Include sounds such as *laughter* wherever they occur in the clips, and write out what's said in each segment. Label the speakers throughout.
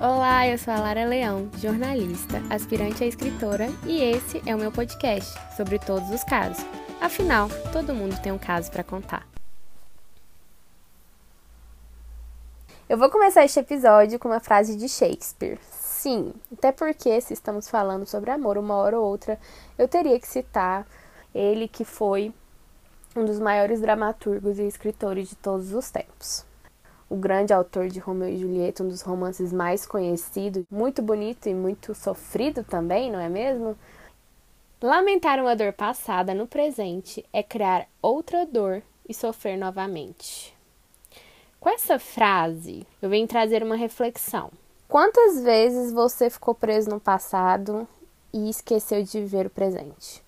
Speaker 1: Olá, eu sou a Lara Leão, jornalista, aspirante a escritora, e esse é o meu podcast sobre todos os casos. Afinal, todo mundo tem um caso para contar. Eu vou começar este episódio com uma frase de Shakespeare. Sim, até porque se estamos falando sobre amor uma hora ou outra, eu teria que citar ele que foi um dos maiores dramaturgos e escritores de todos os tempos o grande autor de Romeu e Julieta, um dos romances mais conhecidos, muito bonito e muito sofrido também, não é mesmo? Lamentar uma dor passada no presente é criar outra dor e sofrer novamente. Com essa frase, eu venho trazer uma reflexão. Quantas vezes você ficou preso no passado e esqueceu de viver o presente?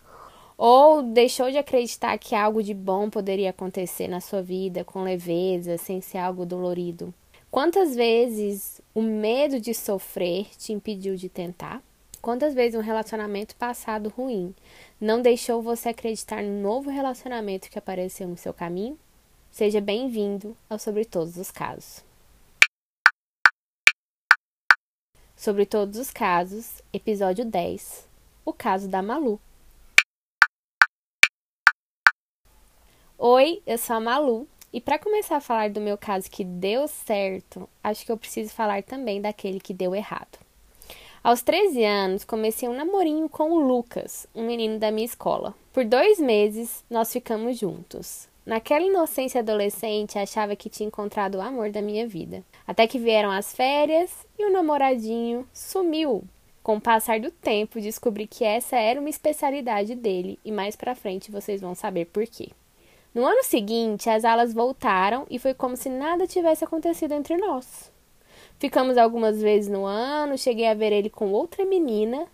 Speaker 1: Ou deixou de acreditar que algo de bom poderia acontecer na sua vida com leveza, sem ser algo dolorido? Quantas vezes o medo de sofrer te impediu de tentar? Quantas vezes um relacionamento passado ruim não deixou você acreditar no novo relacionamento que apareceu no seu caminho? Seja bem-vindo ao Sobre Todos os Casos. Sobre Todos os Casos, episódio 10 O caso da Malu. Oi, eu sou a Malu e para começar a falar do meu caso que deu certo, acho que eu preciso falar também daquele que deu errado. Aos 13 anos, comecei um namorinho com o Lucas, um menino da minha escola. Por dois meses, nós ficamos juntos. Naquela inocência adolescente, achava que tinha encontrado o amor da minha vida. Até que vieram as férias e o namoradinho sumiu. Com o passar do tempo, descobri que essa era uma especialidade dele e mais pra frente vocês vão saber por quê. No ano seguinte, as aulas voltaram e foi como se nada tivesse acontecido entre nós. Ficamos algumas vezes no ano, cheguei a ver ele com outra menina,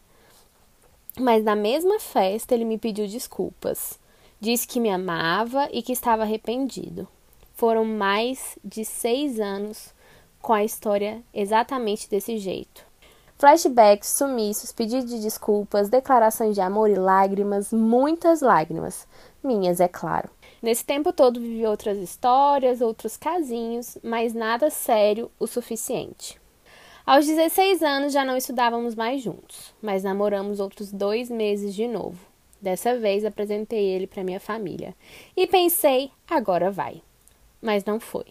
Speaker 1: mas na mesma festa ele me pediu desculpas. Disse que me amava e que estava arrependido. Foram mais de seis anos com a história exatamente desse jeito. Flashbacks, sumiços, pedidos de desculpas, declarações de amor e lágrimas, muitas lágrimas. Minhas, é claro. Nesse tempo todo vivi outras histórias, outros casinhos, mas nada sério o suficiente. Aos 16 anos já não estudávamos mais juntos, mas namoramos outros dois meses de novo. Dessa vez apresentei ele para minha família e pensei, agora vai. Mas não foi.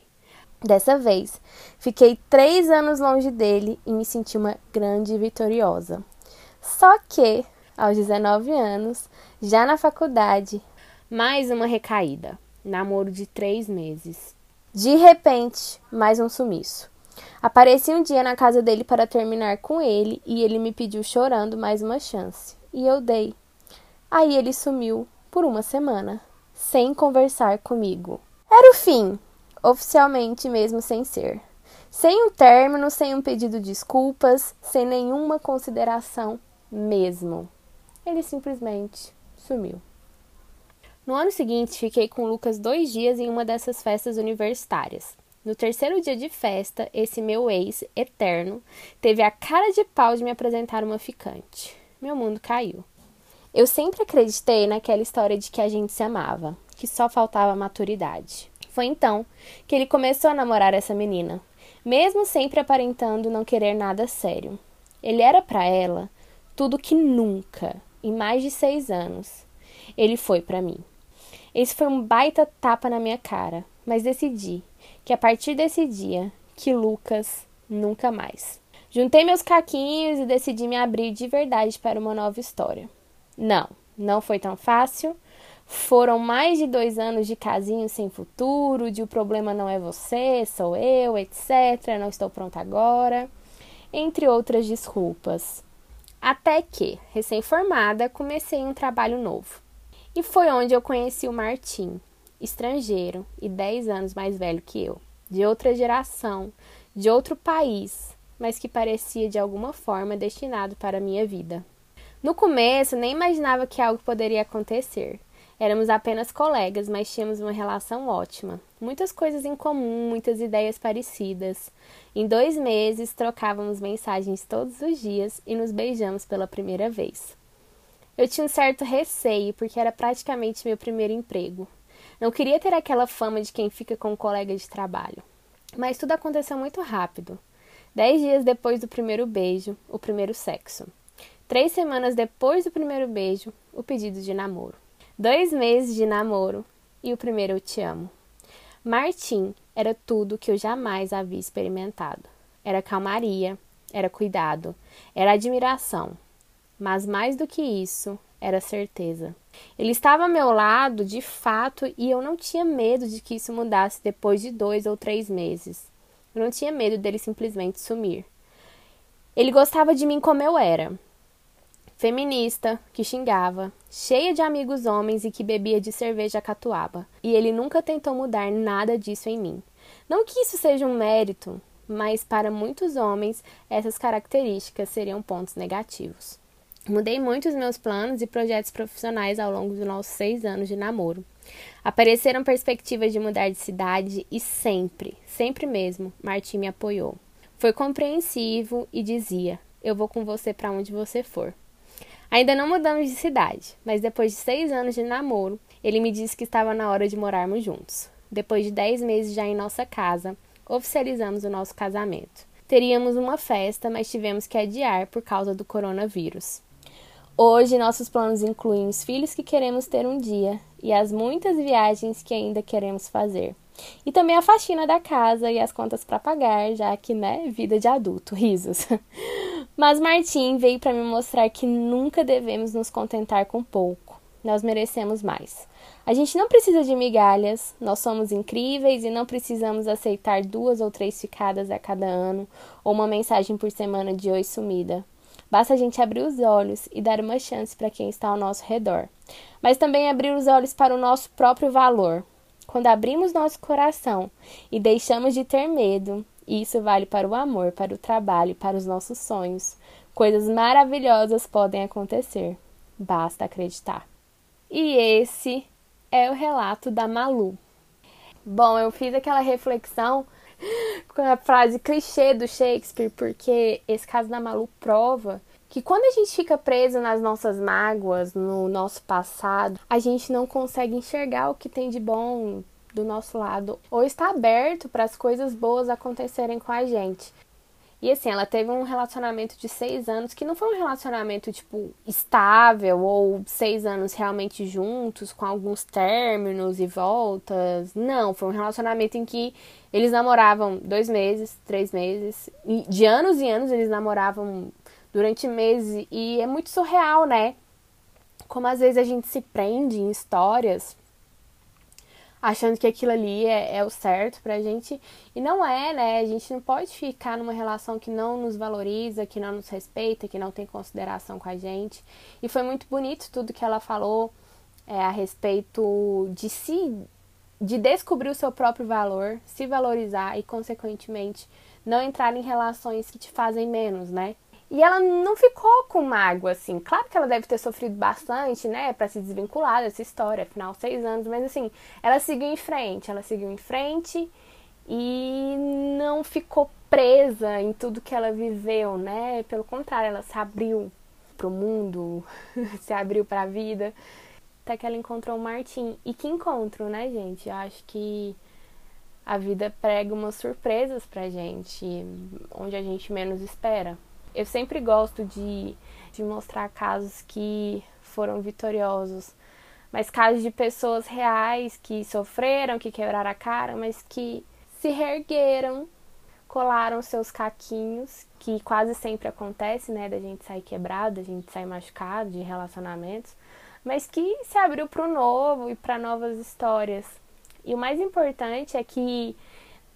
Speaker 1: Dessa vez, fiquei três anos longe dele e me senti uma grande vitoriosa. Só que, aos 19 anos, já na faculdade, mais uma recaída. Namoro de três meses. De repente, mais um sumiço. Apareci um dia na casa dele para terminar com ele e ele me pediu chorando mais uma chance. E eu dei. Aí ele sumiu por uma semana, sem conversar comigo. Era o fim, oficialmente mesmo sem ser. Sem um término, sem um pedido de desculpas, sem nenhuma consideração mesmo. Ele simplesmente sumiu. No ano seguinte, fiquei com Lucas dois dias em uma dessas festas universitárias. No terceiro dia de festa, esse meu ex eterno teve a cara de pau de me apresentar uma ficante. Meu mundo caiu. Eu sempre acreditei naquela história de que a gente se amava, que só faltava maturidade. Foi então que ele começou a namorar essa menina, mesmo sempre aparentando não querer nada sério. Ele era para ela tudo que nunca, em mais de seis anos, ele foi para mim. Esse foi um baita tapa na minha cara, mas decidi que a partir desse dia, que Lucas nunca mais. Juntei meus caquinhos e decidi me abrir de verdade para uma nova história. Não, não foi tão fácil. Foram mais de dois anos de casinho sem futuro, de o problema não é você, sou eu, etc. Não estou pronta agora, entre outras desculpas. Até que, recém-formada, comecei um trabalho novo. E foi onde eu conheci o Martim, estrangeiro e 10 anos mais velho que eu, de outra geração, de outro país, mas que parecia de alguma forma destinado para a minha vida. No começo, nem imaginava que algo poderia acontecer. Éramos apenas colegas, mas tínhamos uma relação ótima. Muitas coisas em comum, muitas ideias parecidas. Em dois meses, trocávamos mensagens todos os dias e nos beijamos pela primeira vez. Eu tinha um certo receio, porque era praticamente meu primeiro emprego. Não queria ter aquela fama de quem fica com um colega de trabalho. Mas tudo aconteceu muito rápido. Dez dias depois do primeiro beijo, o primeiro sexo. Três semanas depois do primeiro beijo, o pedido de namoro. Dois meses de namoro e o primeiro eu te amo. Martim era tudo que eu jamais havia experimentado. Era calmaria, era cuidado, era admiração. Mas mais do que isso, era certeza. Ele estava ao meu lado de fato e eu não tinha medo de que isso mudasse depois de dois ou três meses. Eu não tinha medo dele simplesmente sumir. Ele gostava de mim como eu era. Feminista, que xingava, cheia de amigos homens e que bebia de cerveja catuaba. E ele nunca tentou mudar nada disso em mim. Não que isso seja um mérito, mas para muitos homens essas características seriam pontos negativos. Mudei muito os meus planos e projetos profissionais ao longo dos nossos seis anos de namoro. Apareceram perspectivas de mudar de cidade e sempre, sempre mesmo, Martim me apoiou. Foi compreensivo e dizia: Eu vou com você para onde você for. Ainda não mudamos de cidade, mas depois de seis anos de namoro, ele me disse que estava na hora de morarmos juntos. Depois de dez meses já em nossa casa, oficializamos o nosso casamento. Teríamos uma festa, mas tivemos que adiar por causa do coronavírus. Hoje, nossos planos incluem os filhos que queremos ter um dia e as muitas viagens que ainda queremos fazer. E também a faxina da casa e as contas para pagar, já que, né, vida de adulto, *laughs* risos. Mas Martim veio para me mostrar que nunca devemos nos contentar com pouco. Nós merecemos mais. A gente não precisa de migalhas, nós somos incríveis e não precisamos aceitar duas ou três ficadas a cada ano ou uma mensagem por semana de oi sumida. Basta a gente abrir os olhos e dar uma chance para quem está ao nosso redor. Mas também abrir os olhos para o nosso próprio valor. Quando abrimos nosso coração e deixamos de ter medo, isso vale para o amor, para o trabalho, para os nossos sonhos. Coisas maravilhosas podem acontecer. Basta acreditar. E esse é o relato da Malu. Bom, eu fiz aquela reflexão com a frase clichê do Shakespeare, porque esse caso da Malu prova que quando a gente fica preso nas nossas mágoas, no nosso passado, a gente não consegue enxergar o que tem de bom do nosso lado ou está aberto para as coisas boas acontecerem com a gente. E assim, ela teve um relacionamento de seis anos que não foi um relacionamento, tipo, estável ou seis anos realmente juntos, com alguns términos e voltas. Não, foi um relacionamento em que eles namoravam dois meses, três meses. De anos e anos eles namoravam durante meses. E é muito surreal, né? Como às vezes a gente se prende em histórias achando que aquilo ali é, é, o certo pra gente. E não é, né? A gente não pode ficar numa relação que não nos valoriza, que não nos respeita, que não tem consideração com a gente. E foi muito bonito tudo que ela falou é, a respeito de se. de descobrir o seu próprio valor, se valorizar e, consequentemente, não entrar em relações que te fazem menos, né? E ela não ficou com mágoa, assim. Claro que ela deve ter sofrido bastante, né, para se desvincular dessa história, afinal, seis anos, mas assim, ela seguiu em frente, ela seguiu em frente e não ficou presa em tudo que ela viveu, né? Pelo contrário, ela se abriu pro mundo, *laughs* se abriu para a vida, até que ela encontrou o Martim. E que encontro, né, gente? Eu acho que a vida prega umas surpresas pra gente, onde a gente menos espera. Eu sempre gosto de, de mostrar casos que foram vitoriosos, mas casos de pessoas reais que sofreram, que quebraram a cara, mas que se reergueram, colaram seus caquinhos, que quase sempre acontece, né, da gente sair quebrado, da gente sair machucado de relacionamentos, mas que se abriu para o novo e para novas histórias. E o mais importante é que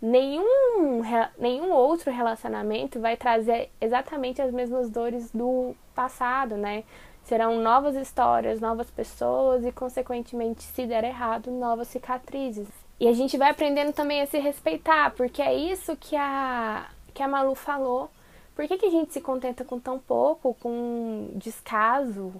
Speaker 1: nenhum, nenhum outro relacionamento vai trazer exatamente as mesmas dores do passado, né? Serão novas histórias, novas pessoas e, consequentemente, se der errado, novas cicatrizes. E a gente vai aprendendo também a se respeitar, porque é isso que a, que a Malu falou. Por que, que a gente se contenta com tão pouco, com descaso?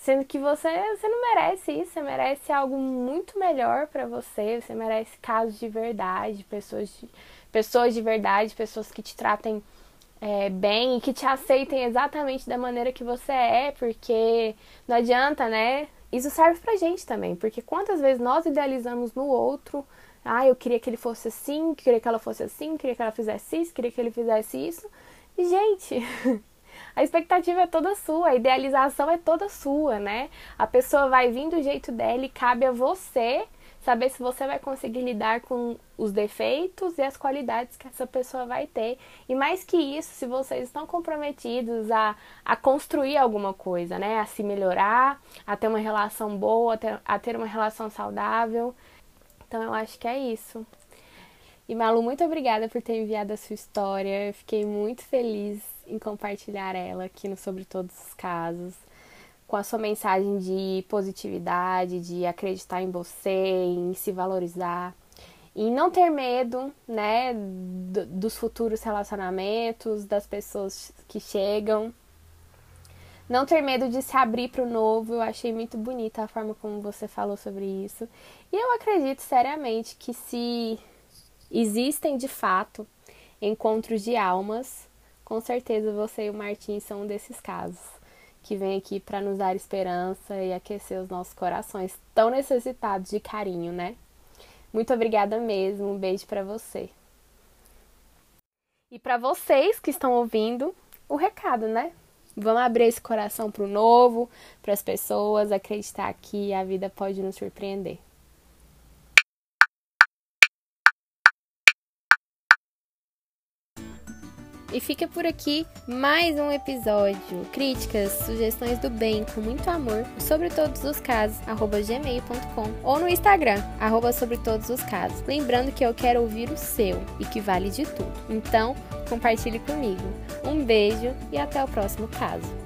Speaker 1: Sendo que você, você não merece isso, você merece algo muito melhor para você, você merece casos de verdade, pessoas de, pessoas de verdade, pessoas que te tratem é, bem e que te aceitem exatamente da maneira que você é, porque não adianta, né? Isso serve pra gente também, porque quantas vezes nós idealizamos no outro Ah, eu queria que ele fosse assim, queria que ela fosse assim, queria que ela fizesse isso, queria que ele fizesse isso. E, gente, *laughs* a expectativa é toda sua, a idealização é toda sua, né? A pessoa vai vir do jeito dela e cabe a você saber se você vai conseguir lidar com os defeitos e as qualidades que essa pessoa vai ter. E mais que isso, se vocês estão comprometidos a, a construir alguma coisa, né? A se melhorar, a ter uma relação boa, a ter, a ter uma relação saudável. Então eu acho que é isso. E Malu, muito obrigada por ter enviado a sua história. Eu fiquei muito feliz em compartilhar ela aqui no Sobre Todos os Casos com a sua mensagem de positividade, de acreditar em você, em se valorizar, em não ter medo, né, dos futuros relacionamentos, das pessoas que chegam. Não ter medo de se abrir para o novo, eu achei muito bonita a forma como você falou sobre isso. E eu acredito seriamente que se existem de fato encontros de almas, com certeza você e o Martim são um desses casos que vem aqui para nos dar esperança e aquecer os nossos corações tão necessitados de carinho, né? Muito obrigada mesmo. Um beijo para você. E para vocês que estão ouvindo, o recado, né? Vamos abrir esse coração para o novo, para as pessoas acreditar que a vida pode nos surpreender. E fica por aqui mais um episódio. Críticas, sugestões do bem com muito amor sobre todos os casos, arroba gmail.com ou no Instagram, arroba sobre todos os casos. Lembrando que eu quero ouvir o seu e que vale de tudo. Então, compartilhe comigo. Um beijo e até o próximo caso.